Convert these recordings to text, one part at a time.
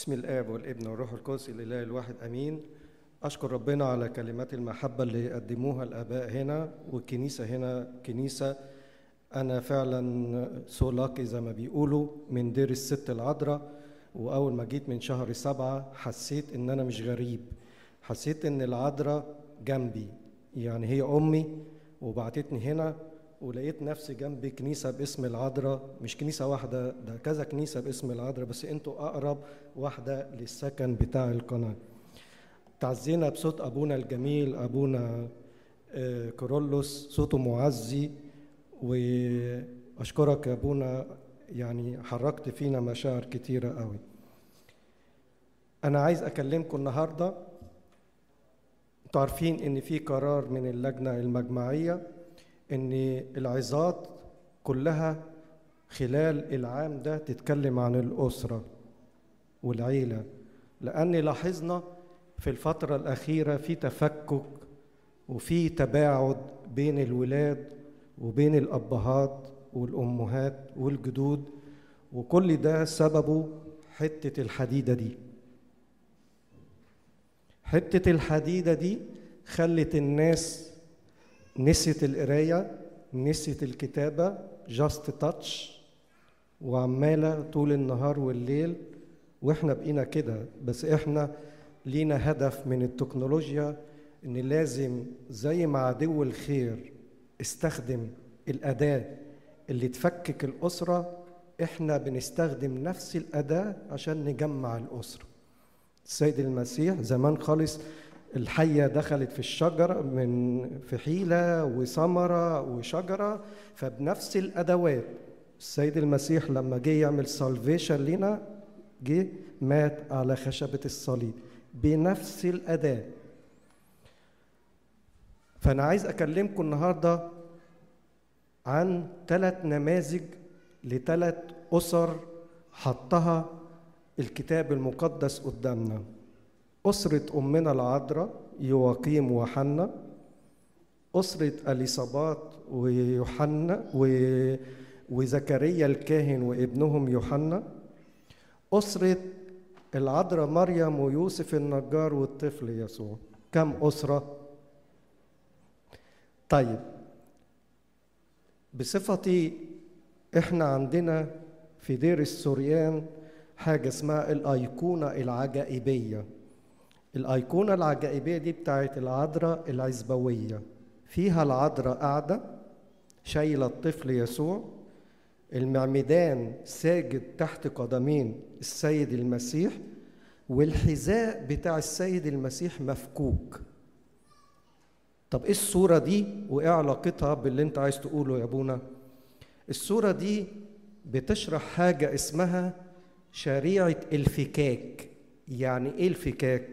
بسم الآب والابن والروح القدس الإله الواحد أمين. أشكر ربنا على كلمات المحبة اللي قدموها الآباء هنا والكنيسة هنا كنيسة. أنا فعلا سولاكي زي ما بيقولوا من دير الست العذراء وأول ما جيت من شهر سبعة حسيت إن أنا مش غريب. حسيت إن العذراء جنبي يعني هي أمي وبعتتني هنا ولقيت نفسي جنب كنيسة باسم العذراء مش كنيسة واحدة ده كذا كنيسة باسم العذراء بس أنتوا أقرب واحدة للسكن بتاع القناة. تعزينا بصوت أبونا الجميل أبونا آه، كورولوس صوته معزي. وأشكرك يا أبونا يعني حركت فينا مشاعر كتيرة قوي. أنا عايز أكلمكم النهاردة. أنتوا عارفين إن في قرار من اللجنة المجمعية إن العظات كلها خلال العام ده تتكلم عن الأسرة والعيلة. لأن لاحظنا في الفترة الأخيرة في تفكك وفي تباعد بين الولاد وبين الأبهات والأمهات والجدود وكل ده سببه حتة الحديدة دي. حتة الحديدة دي خلت الناس نسيت القراية نسيت الكتابة جاست تاتش وعمالة طول النهار والليل وإحنا بقينا كده. بس إحنا لينا هدف من التكنولوجيا إن لازم زي ما عدو الخير استخدم الأداة اللي تفكك الأسرة. إحنا بنستخدم نفس الأداة عشان نجمع الأسرة. السيد المسيح زمان خالص الحية دخلت في الشجرة من في حيلة وثمرة وشجرة فبنفس الأدوات السيد المسيح لما جه يعمل سالفيشن لنا جه مات على خشبة الصليب بنفس الأداة. فأنا عايز أكلمكم النهاردة عن ثلاث نماذج لثلاث أسر حطها الكتاب المقدس قدامنا. أسرة أمنا العذراء يواقيم وحنا. أسرة أليصابات ويوحنا و... وزكريا الكاهن وابنهم يوحنا. أسرة العذراء مريم ويوسف النجار والطفل يسوع. كم أسرة؟ طيب بصفتي إحنا عندنا في دير السوريان حاجة اسمها الأيقونة العجائبية. الأيقونة العجائبية دي بتاعت العذراء العزبوية. فيها العذراء قاعدة شايلة الطفل يسوع المعمدان ساجد تحت قدمين السيد المسيح والحذاء بتاع السيد المسيح مفكوك. طب إيه الصورة دي وإيه علاقتها باللي أنت عايز تقوله يا أبونا؟ الصورة دي بتشرح حاجة اسمها شريعة الفكاك. يعني إيه الفكاك؟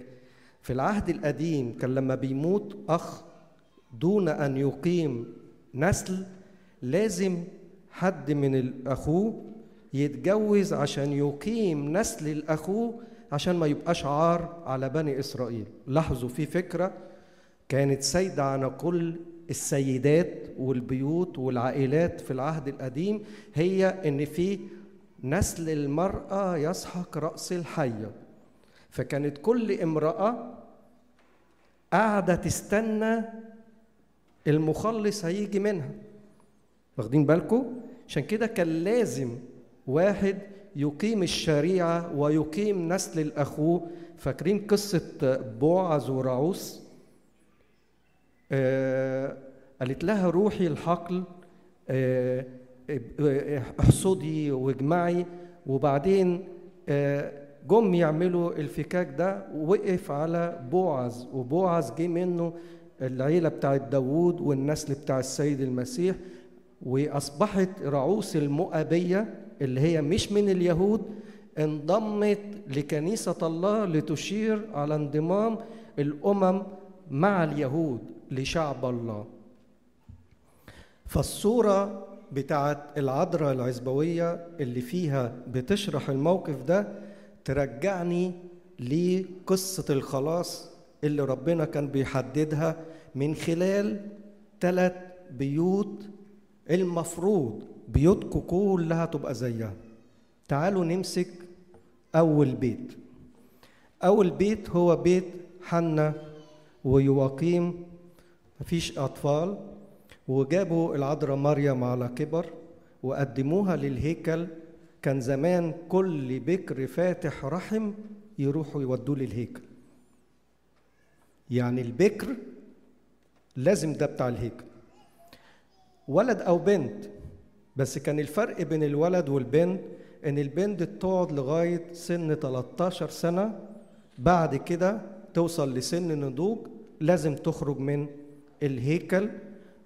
في العهد القديم كان لما بيموت أخ دون أن يقيم نسل لازم حد من أخوه يتجوز عشان يقيم نسل الأخوه عشان ما يبقاش عار على بني إسرائيل. لاحظوا في فكرة كانت سايدة على كل السيدات والبيوت والعائلات في العهد القديم هي إن في نسل المرأة يسحق رأس الحية. فكانت كل امرأة قاعدة تستنى المخلص هيجي منها. واخدين بالكم عشان كده كان لازم واحد يقيم الشريعة ويقيم نسل الأخوه. فاكرين قصة بوعز ورعوس؟ آه قالت لها روحي الحقل آه إحصدي واجمعي. وبعدين آه جم يعملوا الفكاك ده وقف على بوعز وبوعز جه منه العيلة بتاعت داوود والنسل بتاع السيد المسيح وأصبحت رعوس المؤبية اللي هي مش من اليهود انضمت لكنيسة الله لتشير على انضمام الأمم مع اليهود لشعب الله. فالصورة بتاعت العذراء العزبوية اللي فيها بتشرح الموقف ده ترجعني لقصة الخلاص اللي ربنا كان بيحددها من خلال ثلاث بيوت المفروض بيوتكم كلها تبقى زيها. تعالوا نمسك أول بيت. أول بيت هو بيت حنا ويواقيم مفيش أطفال وجابوا العذراء مريم على كبر وقدموها للهيكل كان زمان كل بكر فاتح رحم يروحوا يودوه للهيكل. يعني البكر لازم ده بتاع الهيكل. ولد أو بنت بس كان الفرق بين الولد والبنت إن البنت تقعد لغاية سن 13 سنة بعد كده توصل لسن نضوج لازم تخرج من الهيكل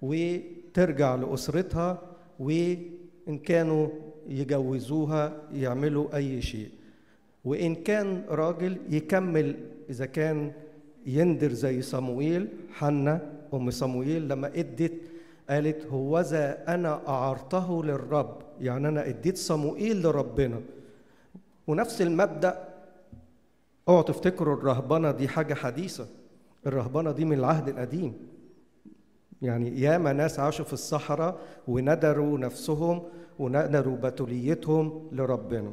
وترجع لأسرتها وإن كانوا يجوزوها يعملوا أي شيء. وإن كان راجل يكمل إذا كان يندر زي صموئيل حنا أم صموئيل لما إدت قالت هوذا أنا أعرته للرب. يعني أنا إديت صموئيل لربنا. ونفس المبدأ. اوعوا تفتكروا الرهبنة دي حاجة حديثة. الرهبنة دي من العهد القديم. يعني ياما ناس عاشوا في الصحراء وندروا نفسهم وندروا بتوليتهم لربنا.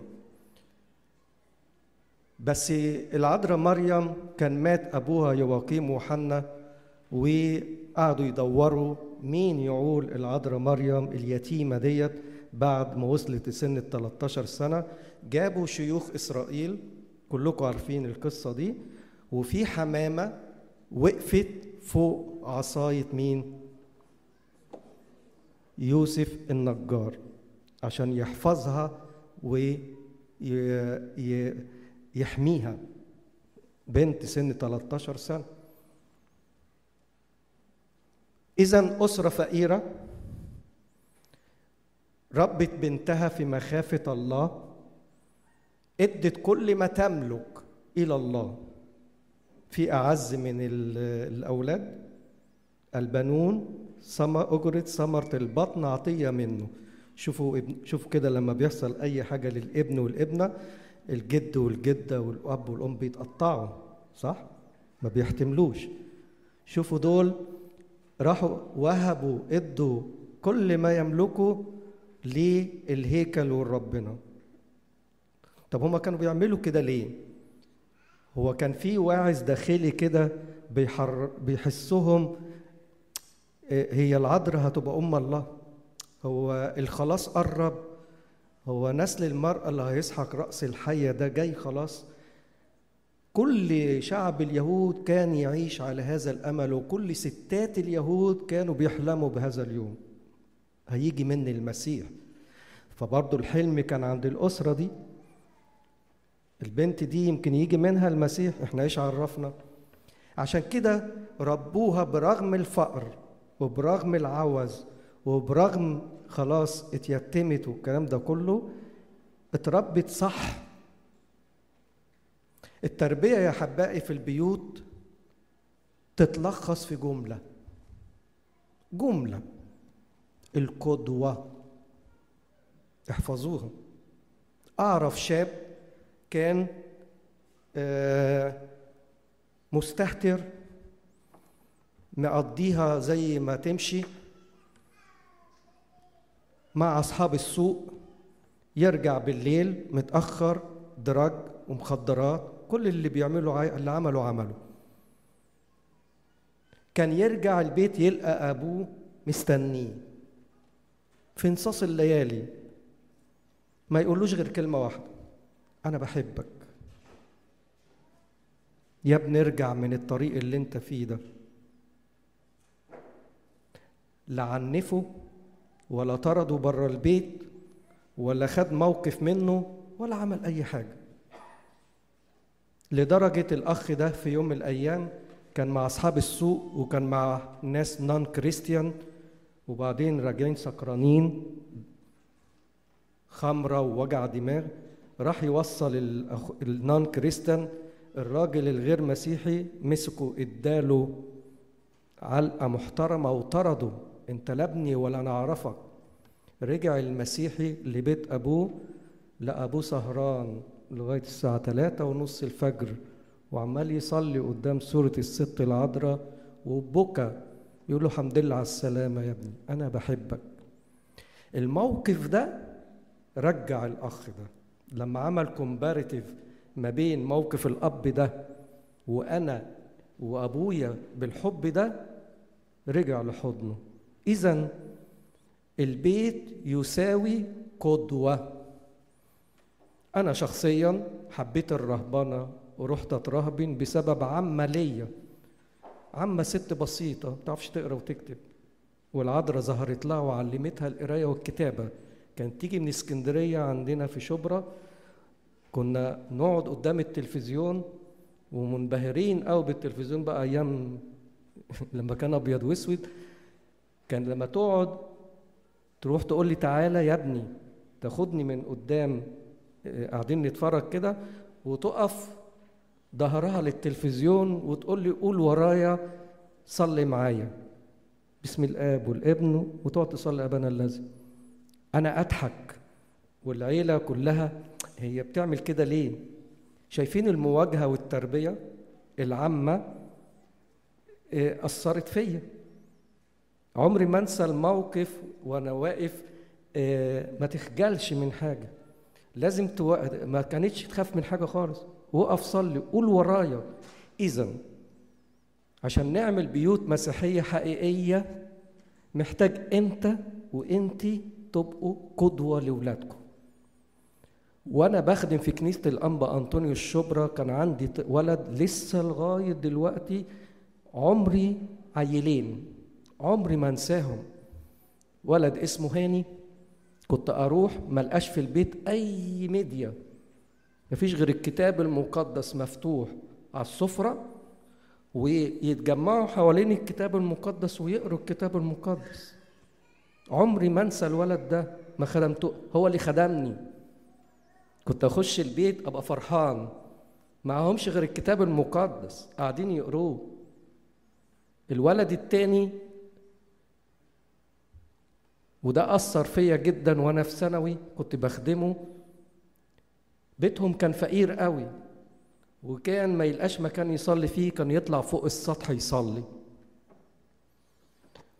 بس العذراء مريم كان مات أبوها يواقيم وحنا وقعدوا يدوروا مين يعول العذراء مريم اليتيمة ديت بعد ما وصلت لسن ال 13 سنة. جابوا شيوخ إسرائيل كلكم عارفين القصة دي. وفي حمامة وقفت فوق عصاية مين؟ يوسف النجار. عشان يحفظها ويحميها. بنت سن 13 سنة. إذا أسرة فقيرة. ربت بنتها في مخافة الله. إدت كل ما تملك إلى الله. في أعز من الأولاد. البنون. أجرة ثمرة البطن عطية منه. شوفوا ابن شوفوا كده لما بيحصل أي حاجة للابن والابنة الجد والجدة والأب والأم بيتقطعوا صح؟ ما بيحتملوش شوفوا دول راحوا وهبوا ادوا كل ما يملكوا للهيكل والربنا طب هما كانوا بيعملوا كده ليه؟ هو كان في واعظ داخلي كده بيحر بيحسهم هي العذراء هتبقى أم الله هو الخلاص قرب. هو نسل المرأة اللي هيسحق رأس الحية ده جاي خلاص. كل شعب اليهود كان يعيش على هذا الأمل وكل ستات اليهود كانوا بيحلموا بهذا اليوم. هيجي من المسيح. فبرضه الحلم كان عند الأسرة دي. البنت دي يمكن يجي منها المسيح إحنا إيش عرفنا؟ عشان كده ربوها برغم الفقر وبرغم العوز. وبرغم خلاص اتيتمت والكلام ده كله اتربت صح. التربية يا حبائي في البيوت تتلخص في جملة. جملة. القدوة. احفظوها. أعرف شاب كان مستهتر مقضيها زي ما تمشي مع أصحاب السوق يرجع بالليل متأخر دراج ومخدرات كل اللي بيعملوا اللي عمله عمله. كان يرجع البيت يلقى أبوه مستنيه. في نصاص الليالي ما يقولوش غير كلمة واحدة أنا بحبك. يا ابني ارجع من الطريق اللي انت فيه ده. لا عنفه ولا طرده بره البيت ولا خد موقف منه ولا عمل أي حاجة. لدرجة الأخ ده في يوم من الأيام كان مع أصحاب السوق وكان مع ناس نون كريستيان وبعدين راجعين سكرانين خمرة ووجع دماغ راح يوصل النون كريستيان الراجل الغير مسيحي مسكه اداله علقة محترمة وطرده. انت لا ابني ولا أنا اعرفك. رجع المسيحي لبيت ابوه لابوه سهران لغاية الساعة 3 ونص الفجر وعمال يصلي قدام سوره الست العذراء وبكى. يقول له الحمد لله على السلامة يا ابني أنا بحبك. الموقف ده رجع الأخ ده. لما عمل كومباريتيف ما بين موقف الأب ده وأنا وأبويا بالحب ده رجع لحضنه. اذا البيت يساوي قدوة. أنا شخصيا حبيت الرهبنه ورحت أترهبن بسبب عمه ليا عمة ست بسيطة ما بتعرفش تقرأ وتكتب. والعذراء ظهرت لها وعلمتها القراية والكتابة. كانت تيجي من اسكندرية عندنا في شبرا كنا نقعد قدام التلفزيون ومنبهرين قوي بالتلفزيون بقى أيام لما كان أبيض وأسود. كان لما تقعد تروح تقول لي تعالى يا ابني تاخدني من قدام قاعدين نتفرج كده وتقف ظهرها للتلفزيون وتقول لي قول ورايا صلي معايا. بسم الآب والابن وتقعد تصلي أبانا الذي. أنا أضحك والعيلة كلها هي بتعمل كده ليه؟ شايفين المواجهة والتربية العامة أثرت فيا. عمري ما انسى الموقف وأنا واقف ما تخجلش من حاجة. لازم تو... ما كانتش تخاف من حاجة خالص. وقف صلي قول ورايا. اذا عشان نعمل بيوت مسيحية حقيقية محتاج أنت وأنت تبقوا قدوة لاولادكم وأنا بخدم في كنيسة الأنبا أنطونيو الشبرا كان عندي ولد لسه لغاية دلوقتي عمري عيلين. عمري ما انساهم. ولد اسمه هاني كنت أروح ملقاش في البيت أي ميديا. مفيش غير الكتاب المقدس مفتوح على السفرة ويتجمعوا حوالين الكتاب المقدس ويقروا الكتاب المقدس. عمري ما انسى الولد ده ما خدمته هو اللي خدمني. كنت أخش البيت أبقى فرحان. معهمش غير الكتاب المقدس قاعدين يقروه. الولد التاني وده أثر فيا جدا وأنا في ثانوي كنت بخدمه. بيتهم كان فقير قوي وكان ما يلقاش مكان يصلي فيه كان يطلع فوق السطح يصلي.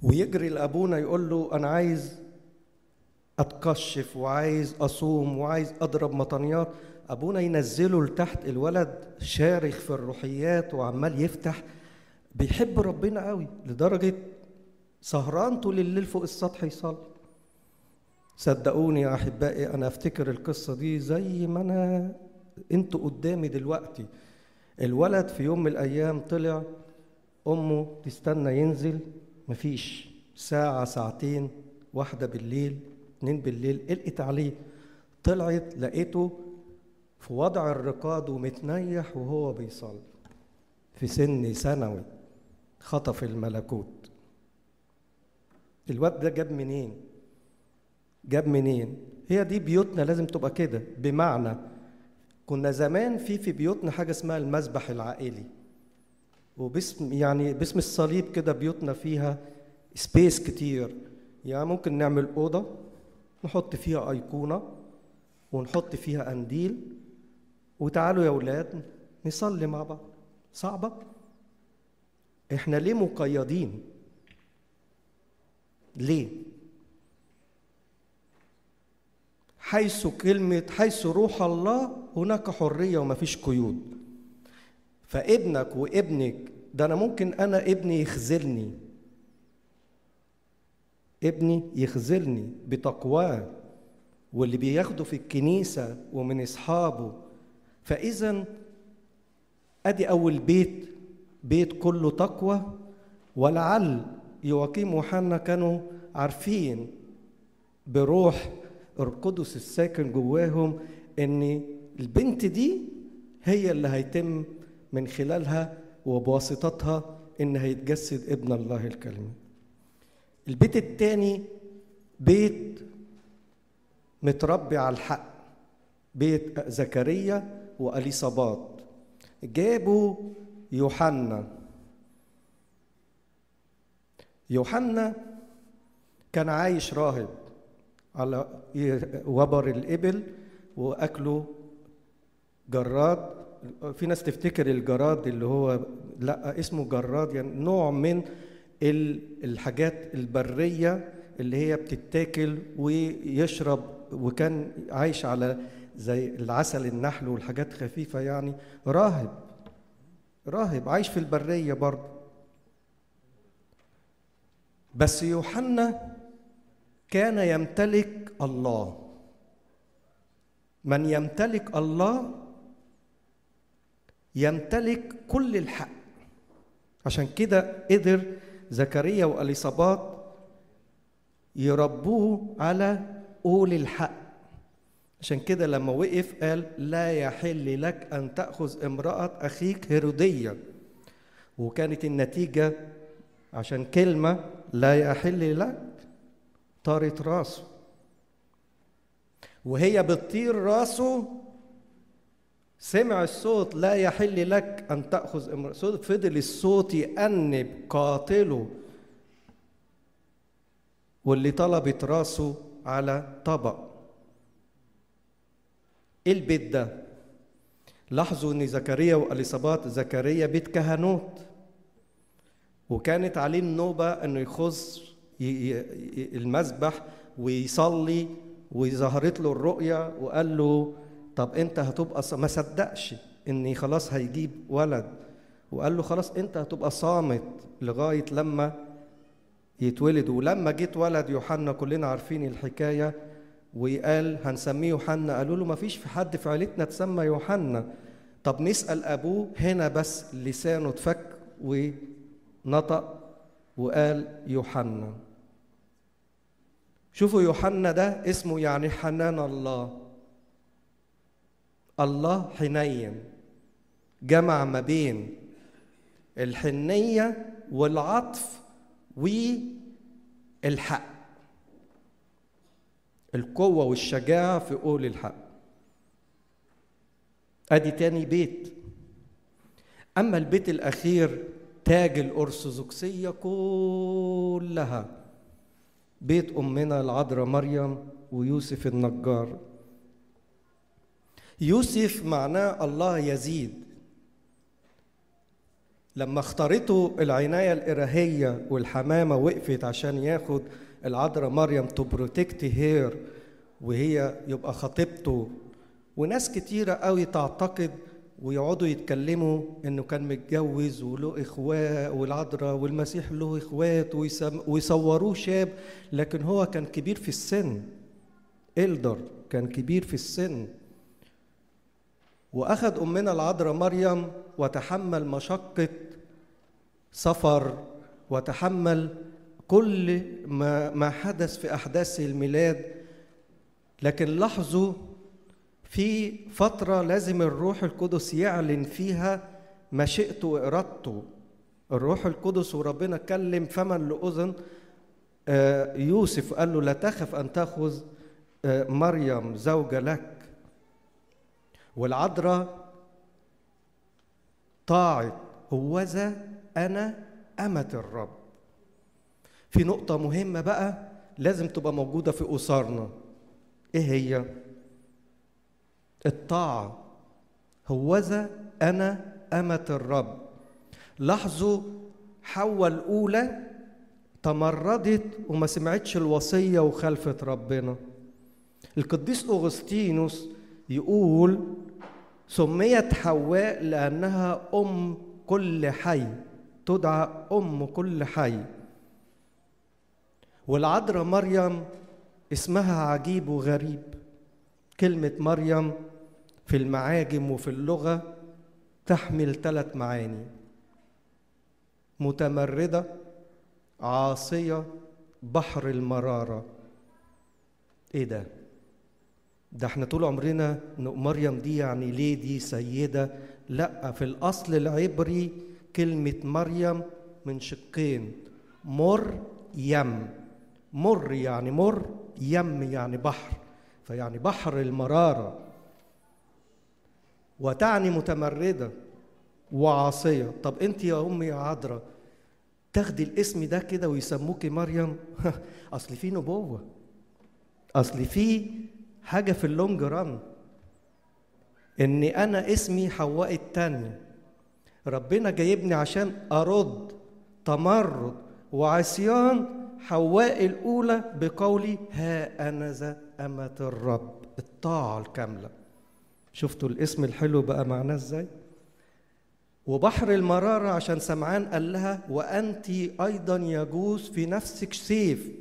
ويجري لأبونا يقول له أنا عايز أتكشف وعايز أصوم وعايز أضرب مطنيات. أبونا ينزله لتحت الولد شارخ في الروحيات وعمال يفتح. بيحب ربنا قوي لدرجة سهران طول الليل فوق السطح يصلي. صدقوني يا أحبائي أنا أفتكر القصة دي زي ما أنا أنتوا قدامي دلوقتي. الولد في يوم من الأيام طلع أمه تستنى ينزل مفيش. ساعة ساعتين واحدة بالليل اتنين بالليل قلقت عليه. طلعت لقيته في وضع الرقاد ومتنيح وهو بيصلي. في سن ثانوي خطف الملكوت. الواد ده جاب منين؟ جاب منين؟ هي دي بيوتنا لازم تبقى كده. بمعنى كنا زمان في في بيوتنا حاجة اسمها المسبح العائلي. وباسم يعني باسم الصليب كده بيوتنا فيها سبيس كتير. يعني ممكن نعمل أوضة نحط فيها أيقونة ونحط فيها قنديل. وتعالوا يا أولاد نصلي مع بعض. صعبة؟ إحنا ليه مقيدين؟ ليه؟ حيث كلمة حيث روح الله هناك حرية ومفيش قيود. فابنك وابنك ده أنا ممكن أنا ابني يخذلني. ابني يخذلني بتقواه واللي بياخده في الكنيسة ومن أصحابه. فإذا أدي أول بيت بيت كله تقوى ولعل يواقيم وحنا كانوا عارفين بروح القدس الساكن جواهم إن البنت دي هي اللي هيتم من خلالها وبواسطتها إن هيتجسد ابن الله الكلمة. البيت الثاني بيت متربي على الحق بيت زكريا واليصابات جابوا يوحنا. يوحنا كان عايش راهب على وبر الإبل وأكله جراد. في ناس تفتكر الجراد اللي هو لا اسمه جراد يعني نوع من الحاجات البرية اللي هي بتتاكل ويشرب وكان عايش على زي العسل النحل والحاجات خفيفة يعني. راهب راهب عايش في البرية برضه. بس يوحنا كان يمتلك الله. من يمتلك الله يمتلك كل الحق. عشان كده قدر زكريا واليصابات يربوه على قول الحق. عشان كده لما وقف قال لا يحل لك أن تأخذ امرأة أخيك هيرودية. وكانت النتيجة عشان كلمة لا يحل لك طارت راسه. وهي بتطير راسه. سمع الصوت لا يحل لك أن تأخذ امرأة. فضل الصوت يأنب قاتله. واللي طلبت راسه على طبق. إيه البيت ده؟ لاحظوا إن زكريا واليصابات زكريا بيت كهنوت. وكانت عليه النوبة إنه يخص المذبح ويصلي وظهرت له الرؤيا وقال له طب أنت هتبقى ما صدقش إني خلاص هيجيب ولد. وقال له خلاص أنت هتبقى صامت لغاية لما يتولد. ولما جيت ولد يوحنا كلنا عارفين الحكاية. وقال هنسميه يوحنا. قالوا له ما فيش في حد في عيلتنا تسمى يوحنا. طب نسأل أبوه هنا بس لسانه اتفك ونطق وقال يوحنا. شوفوا يوحنا ده اسمه يعني حنان الله. الله حنين جمع ما بين الحنية والعطف والحق. القوة والشجاعة في قول الحق. أدي تاني بيت. أما البيت الأخير تاج الأرثوذكسية كلها. بيت أمنا العذراء مريم ويوسف النجار. يوسف معناه الله يزيد. لما اختارته العناية الإلهية والحمامة وقفت عشان ياخد العذراء مريم to protect her وهي يبقى خطيبته. وناس كتيرة قوي تعتقد ويقعدوا يتكلموا إنه كان متجوز وله اخوات والعذراء والمسيح له إخوات ويصوروه شاب لكن هو كان كبير في السن. elder كان كبير في السن. وأخذ أمنا العذراء مريم وتحمل مشقة سفر وتحمل كل ما ما حدث في أحداث الميلاد. لكن لاحظوا في فترة لازم الروح القدس يعلن فيها مشيئته وارادته الروح القدس وربنا كلم فمن لأذن. يوسف قال له لا تخف أن تأخذ مريم زوجة لك والعذراء طاعت هوذا أنا أمة الرب في نقطة مهمة بقى لازم تبقى موجودة في أسرنا. إيه هي؟ الطاعة هوذا أنا أمة الرب. لاحظوا حواء الأولى تمردت وما سمعتش الوصية وخلفت ربنا. القديس أغسطينوس يقول سميت حواء لأنها أم كل حي تدعى أم كل حي. والعذراء مريم اسمها عجيب وغريب. كلمة مريم في المعاجم وفي اللغة تحمل ثلاث معاني. متمردة عاصية بحر المرارة. إيه ده؟ ده إحنا طول عمرنا مريم دي يعني ليه دي سيدة؟ لأ في الأصل العبري كلمة مريم من شقين. مر يم. مر يعني مر يم يعني بحر. فيعني بحر المرارة. وتعني متمردة وعاصية. طب انت يا أمي يا عذراء تاخدي الاسم ده كده ويسموكي مريم؟ أصل في نبوة. أصل في حاجة في اللونج ران إن أنا اسمي حواء التانية ربنا جايبني عشان أرد تمرد وعصيان حواء الأولى بقولي ها أنا ذا أمة الرب الطاعة الكاملة. شفتوا الاسم الحلو بقى معناه إزاي؟ وبحر المرارة عشان سمعان قال لها وأنت أيضا يجوز في نفسك سيف.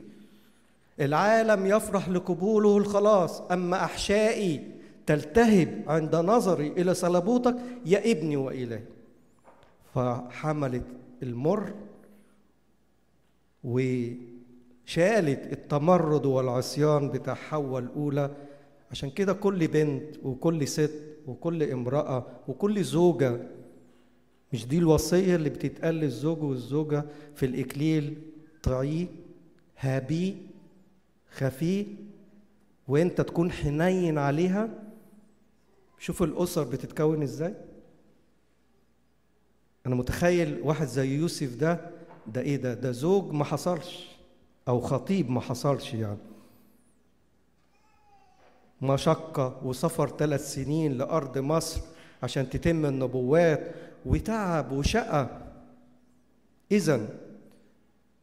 العالم يفرح لقبوله الخلاص. أما أحشائي تلتهب عند نظري إلى صلبوتك يا ابني وإلهي. فحملت المر وشالت التمرد والعصيان بتاع حواء الأولى عشان كده كل بنت وكل ست وكل امرأة وكل زوجة مش دي الوصية اللي بتتقال للزوج والزوجة في الإكليل؟ طعيه هابيه خفيه وانت تكون حنين عليها؟ شوفوا الأسر بتتكون إزاي. أنا متخيل واحد زي يوسف ده ده إيه ده؟ ده زوج ما حصلش أو خطيب ما حصلش يعني. مشقة وسفر ثلاث سنين لأرض مصر عشان تتم النبوات وتعب وشقى إذا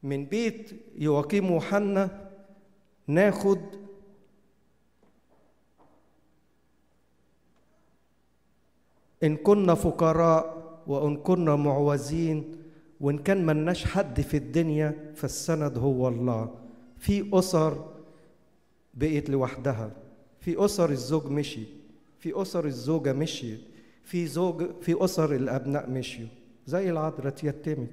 من بيت يواقيم وحنا ناخد إن كنا فقراء وإن كنا معوزين وإن كان ملناش حد في الدنيا فالسند هو الله. في أسر بقيت لوحدها. في أسر الزوج مشي. في أسر الزوجة مشيت في زوج في أسر الأبناء مشيوا. زي العذراء اتيتمت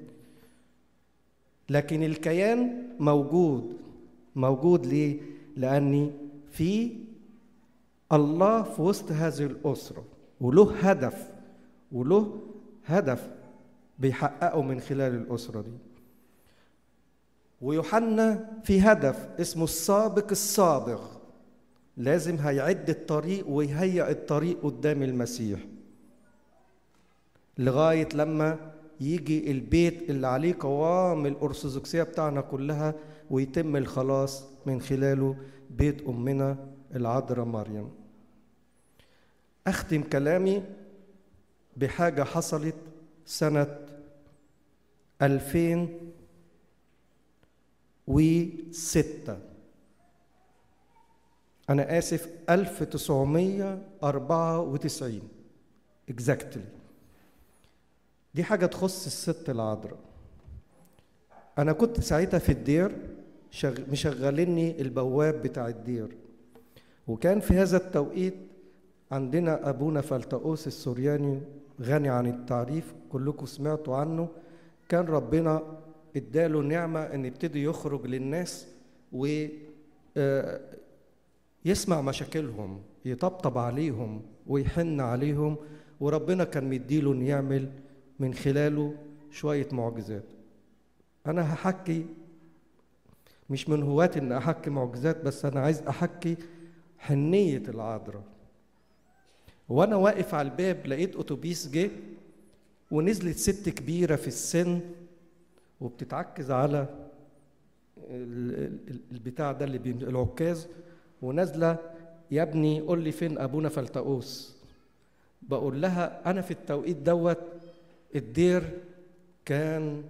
لكن الكيان موجود. موجود ليه؟ لأني في الله في وسط هذه الأسرة. وله هدف. وله هدف بيحققه من خلال الأسرة دي. ويوحنا في هدف اسمه السابق الصابغ. لازم هيعد الطريق ويهيئ الطريق قدام المسيح. لغاية لما يجي البيت اللي عليه قوام الأرثوذكسية بتاعنا كلها ويتم الخلاص من خلاله بيت أمنا العذراء مريم. أختم كلامي بحاجة حصلت سنة 2006 أنا آسف 1994 exactly. دي حاجة تخص الست العذراء. أنا كنت ساعتها في الدير شغ... مشغليني البواب بتاع الدير. وكان في هذا التوقيت عندنا أبونا فلتؤوس السورياني غني عن التعريف كلكم سمعتوا عنه. كان ربنا إداله نعمة إن يبتدي يخرج للناس و يسمع مشاكلهم يطبطب عليهم ويحن عليهم وربنا كان مديله ان يعمل من خلاله شوية معجزات. أنا هحكي مش من هواة إن أحكي معجزات بس أنا عايز أحكي حنية العذراء. وأنا واقف على الباب لقيت أتوبيس جه ونزلت ست كبيرة في السن وبتتعكز على البتاع ده اللي العكاز. ونازلة يا ابني قول لي فين أبونا فلتؤوس بقول لها أنا في التوقيت دوت الدير كان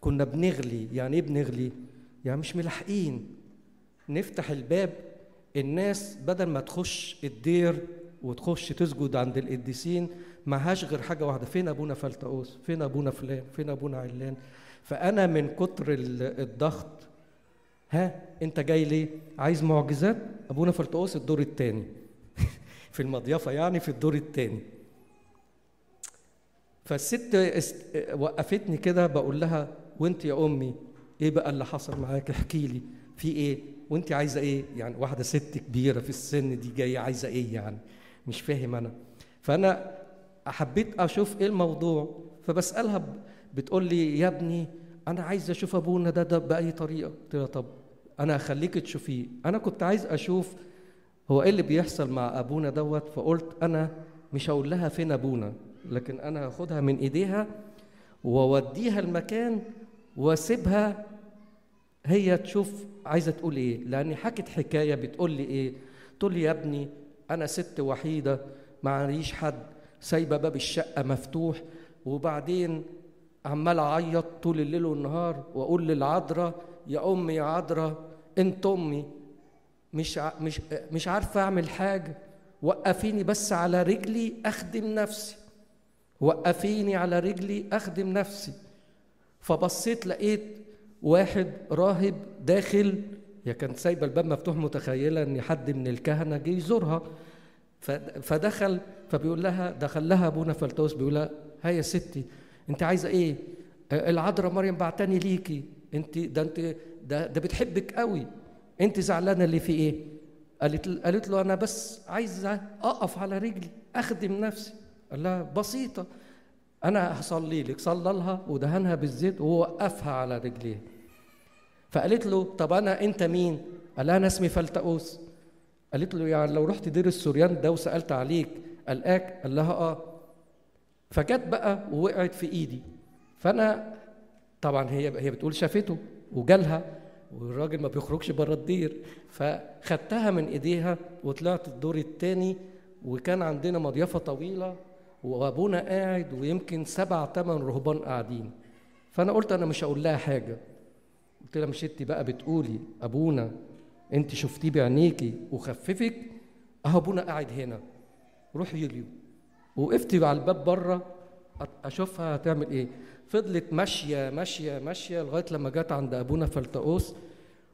كنا بنغلي. يعني إيه بنغلي؟ يعني مش ملاحقين. نفتح الباب الناس بدل ما تخش الدير وتخش تسجد عند القديسين معهاش غير حاجة واحدة فين أبونا فلتؤوس فين أبونا فلان؟ فين أبونا علان؟ فأنا من كتر الضغط ها انت جاي ليه؟ عايز معجزات؟ ابونا فلتؤوس الدور الثاني في المضيفه يعني في الدور الثاني فالست وقفتني كده بقول لها وانت يا أمي إيه بقى اللي حصل معاك؟ احكي لي. في إيه؟ وانت عايزة إيه؟ يعني واحدة ست كبيرة في السن دي جاية عايزة إيه يعني؟ مش فاهم أنا. فأنا حبيت أشوف إيه الموضوع. فبسألها بتقول لي يا ابني أنا عايز أشوف أبونا ده ده بأي طريقة؟ قلت لها طب أنا هخليك تشوفيه. أنا كنت عايز أشوف هو إيه اللي بيحصل مع أبونا دوت فقلت أنا مش هقول لها فين أبونا لكن أنا هاخدها من إيديها وأوديها المكان وأسيبها هي تشوف عايزة تقول إيه. لأني حكت حكاية بتقول لي إيه. تقول لي يا ابني أنا ست وحيدة معليش حد سايبة باب الشقة مفتوح وبعدين عمال أعيط طول الليل والنهار وأقول للعذراء يا أمي يا عذراء أنت أمي. مش مش مش عارفة أعمل حاجة. وقفيني بس على رجلي أخدم نفسي. وقفيني على رجلي أخدم نفسي. فبصيت لقيت واحد راهب داخل هي كانت سايبه الباب مفتوح متخيله إن حد من الكهنة جه يزورها. فدخل فبيقول لها دخل لها أبونا فلتوس بيقول لها ها يا ستي أنت عايزة إيه؟ العذراء مريم بعتني ليكي. انت ده انت ده ده بتحبك قوي. انت زعلانة اللي في إيه؟ قالت قالت له أنا بس عايزه أقف على رجلي أخدم نفسي. قال لها بسيطة. أنا هصلي لك صلى لها ودهنها بالزيت ووقفها على رجليها. فقالت له طب أنا أنت مين؟ قال لها أنا اسمي فلتقوس. قالت له يعني لو رحت دير السوريان ده وسألت عليك قلقاك قال لها آه. فجت بقى ووقعت في إيدي. فأنا طبعا هي هي بتقول شافته وجالها والراجل ما بيخرجش بره الدير. فخدتها من إيديها وطلعت الدور الثاني وكان عندنا مضيافة طويلة وأبونا قاعد ويمكن سبع ثمان رهبان قاعدين. فأنا قلت أنا مش هقول لها حاجة. قلت لها مش انت بقى بتقولي أبونا أنت شفتيه بعينيكي وخففك؟ أهو أبونا قاعد هنا. روحي اليوم وقفت على الباب بره أشوفها هتعمل إيه. فضلت ماشية ماشية ماشية لغاية لما جت عند أبونا فلتقوس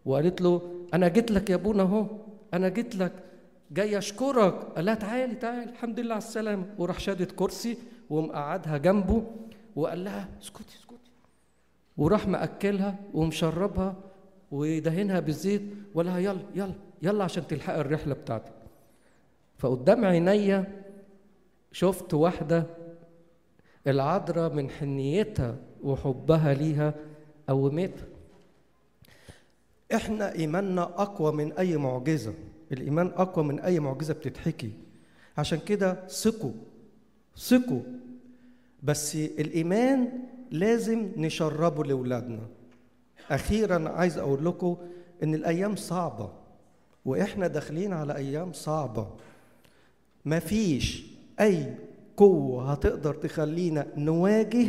وقالت له أنا جيت لك يا أبونا أهو أنا جيت لك جاي أشكرك. قال لها تعالي تعالي الحمد لله على السلامة. وراح شادت كرسي ومقعدها جنبه وقال لها اسكتي اسكتي. وراح مأكلها ومشربها ودهنها بالزيت وقال لها يلا يلا يلا عشان تلحق الرحلة بتاعتك. فقدام عينيا شفت واحدة العذراء من حنيتها وحبها ليها قومتها. إحنا إيماننا أقوى من أي معجزة. الإيمان أقوى من أي معجزة بتتحكي. عشان كده ثقوا ثقوا. بس الإيمان لازم نشربه لأولادنا. أخيرا عايز أقول لكم إن الأيام صعبة وإحنا داخلين على أيام صعبة. مفيش أي قوة هتقدر تخلينا نواجه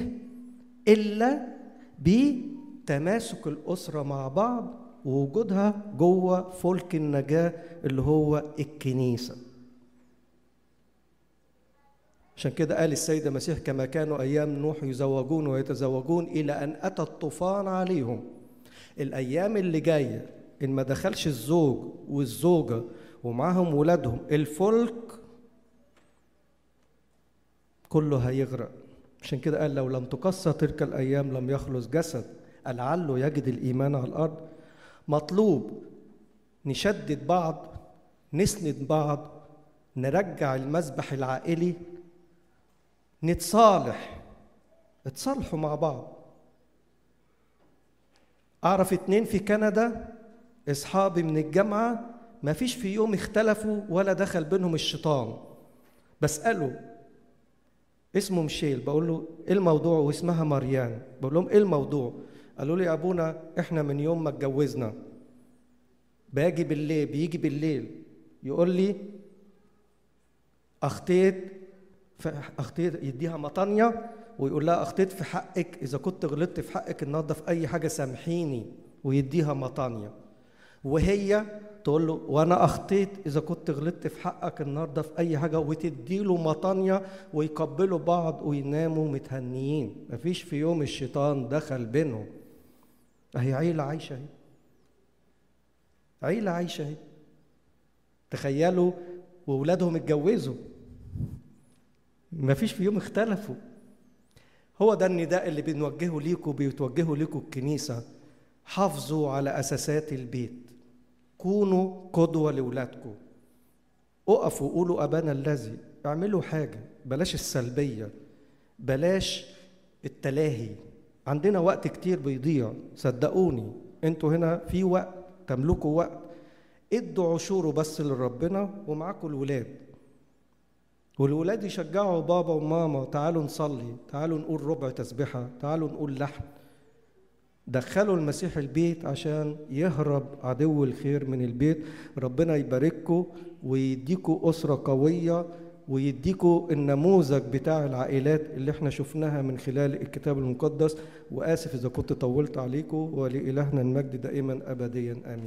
إلا بتماسك الأسرة مع بعض ووجودها جوه فلك النجاة اللي هو الكنيسة. عشان كده قال السيد المسيح كما كانوا أيام نوح يزوجون ويتزوجون إلى أن أتى الطوفان عليهم. الأيام اللي جاية إن ما دخلش الزوج والزوجة ومعاهم ولادهم الفلك كله هيغرق. عشان كده قال لو لم تقصى تلك الأيام لم يخلص جسد. لعله يجد الإيمان على الأرض. مطلوب نشدد بعض نسند بعض نرجع المسبح العائلي نتصالح. اتصالحوا مع بعض. أعرف اتنين في كندا أصحابي من الجامعة ما فيش في يوم اختلفوا ولا دخل بينهم الشيطان. بساله اسمه ميشيل بقول له إيه الموضوع؟ واسمها مريان. بقول لهم إيه الموضوع؟ قالوا لي أبونا إحنا من يوم ما اتجوزنا. باجي بالليل بيجي بالليل. يقول لي أخطيت أخطيت يديها مطانيه ويقول لها أخطيت في حقك. إذا كنت غلطت في حقك النهارده في أي حاجة سامحيني. ويديها مطانيه وهي تقول له وأنا أخطيت إذا كنت غلطت في حقك النهارده في أي حاجة. وتدي له مطانيه ويقبلوا بعض ويناموا متهنيين. مفيش في يوم الشيطان دخل بينهم. أهي عيلة عايشة أهي. عيلة عايشة أهي. تخيلوا واولادهم اتجوزوا. مفيش في يوم اختلفوا. هو ده النداء اللي بنوجهه ليكم بيتوجهه ليكم الكنيسة. حافظوا على أساسات البيت. كونوا قدوة لاولادكم اقفوا قولوا أبانا الذي اعملوا حاجة بلاش السلبية بلاش التلاهي. عندنا وقت كتير بيضيع صدقوني. أنتوا هنا في وقت تملكوا وقت. ادوا عشوره بس لربنا ومعاكم الولاد. والولاد يشجعوا بابا وماما تعالوا نصلي تعالوا نقول ربع تسبحة تعالوا نقول لحن دخلوا المسيح البيت عشان يهرب عدو الخير من البيت. ربنا يبارككم ويديكوا أسرة قوية ويديكوا النموذج بتاع العائلات اللي إحنا شفناها من خلال الكتاب المقدس. وآسف إذا كنت طولت عليكم ولإلهنا المجد دائما أبديا. آمين.